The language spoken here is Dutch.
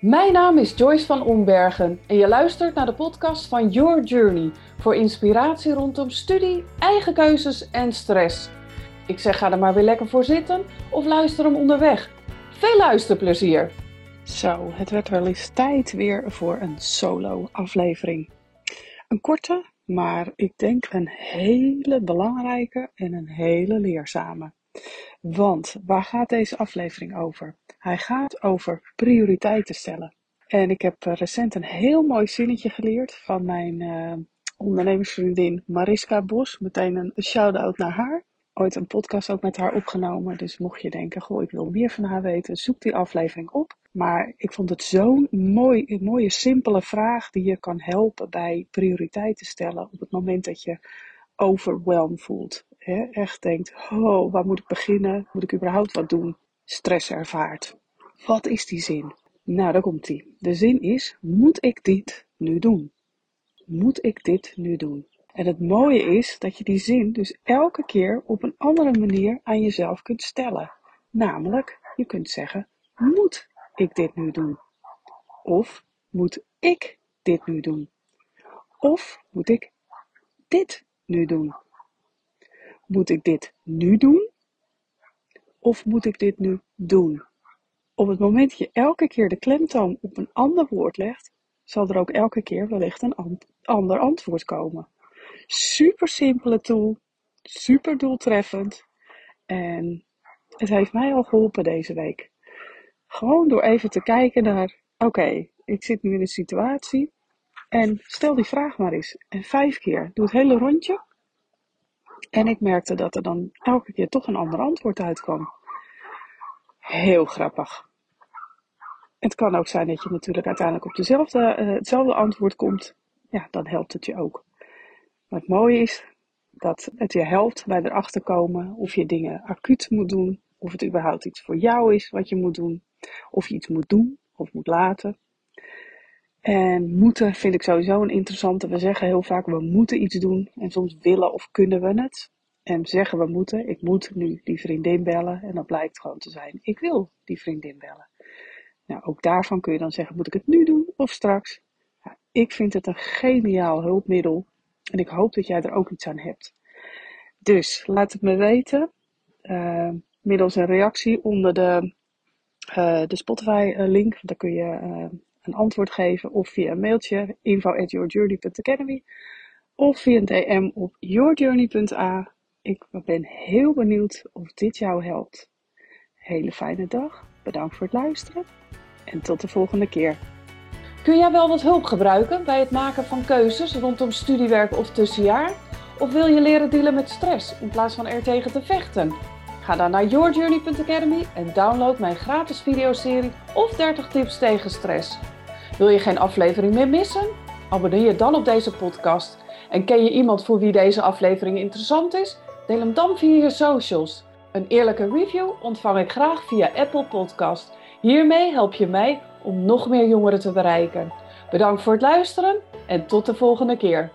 Mijn naam is Joyce van Ombergen en je luistert naar de podcast van Your Journey voor inspiratie rondom studie, eigen keuzes en stress. Ik zeg ga er maar weer lekker voor zitten of luister hem onderweg. Veel luisterplezier! Zo, het werd wel eens tijd weer voor een solo-aflevering. Een korte, maar ik denk een hele belangrijke en een hele leerzame. Want waar gaat deze aflevering over? Hij gaat over prioriteiten stellen. En ik heb recent een heel mooi zinnetje geleerd van mijn uh, ondernemersvriendin Mariska Bos. Meteen een shout-out naar haar. Ooit een podcast ook met haar opgenomen. Dus mocht je denken, goh, ik wil meer van haar weten, zoek die aflevering op. Maar ik vond het zo'n mooi, mooie, simpele vraag die je kan helpen bij prioriteiten stellen op het moment dat je overwhelmed voelt. Echt denkt, oh, waar moet ik beginnen? Moet ik überhaupt wat doen? Stress ervaart. Wat is die zin? Nou, daar komt die. De zin is, moet ik dit nu doen? Moet ik dit nu doen? En het mooie is dat je die zin dus elke keer op een andere manier aan jezelf kunt stellen. Namelijk, je kunt zeggen, moet ik dit nu doen? Of moet ik dit nu doen? Of moet ik dit nu doen? Moet ik dit nu doen? Of moet ik dit nu doen? Op het moment dat je elke keer de klemtoon op een ander woord legt, zal er ook elke keer wellicht een ander antwoord komen. Super simpele tool, super doeltreffend en het heeft mij al geholpen deze week. Gewoon door even te kijken naar, oké, ik zit nu in een situatie en stel die vraag maar eens. En vijf keer, doe het hele rondje. En ik merkte dat er dan elke keer toch een ander antwoord uitkwam. Heel grappig. Het kan ook zijn dat je natuurlijk uiteindelijk op uh, hetzelfde antwoord komt. Ja, dan helpt het je ook. Maar het mooie is dat het je helpt bij erachter komen of je dingen acuut moet doen. Of het überhaupt iets voor jou is wat je moet doen. Of je iets moet doen of moet laten. En moeten vind ik sowieso een interessante. We zeggen heel vaak we moeten iets doen. En soms willen of kunnen we het. En zeggen we moeten. Ik moet nu die vriendin bellen. En dat blijkt gewoon te zijn. Ik wil die vriendin bellen. Nou, ook daarvan kun je dan zeggen, moet ik het nu doen of straks? Ik vind het een geniaal hulpmiddel en ik hoop dat jij er ook iets aan hebt. Dus laat het me weten, uh, middels een reactie onder de, uh, de Spotify-link. Daar kun je uh, een antwoord geven of via een mailtje info at yourjourney.academy of via een DM op yourjourney.a. Ik ben heel benieuwd of dit jou helpt. Hele fijne dag. Bedankt voor het luisteren en tot de volgende keer. Kun jij wel wat hulp gebruiken bij het maken van keuzes rondom studiewerk of tussenjaar? Of wil je leren dealen met stress in plaats van er tegen te vechten? Ga dan naar yourjourney.academy en download mijn gratis videoserie of 30 tips tegen stress. Wil je geen aflevering meer missen? Abonneer je dan op deze podcast. En ken je iemand voor wie deze aflevering interessant is? Deel hem dan via je socials. Een eerlijke review ontvang ik graag via Apple Podcast. Hiermee help je mij om nog meer jongeren te bereiken. Bedankt voor het luisteren en tot de volgende keer.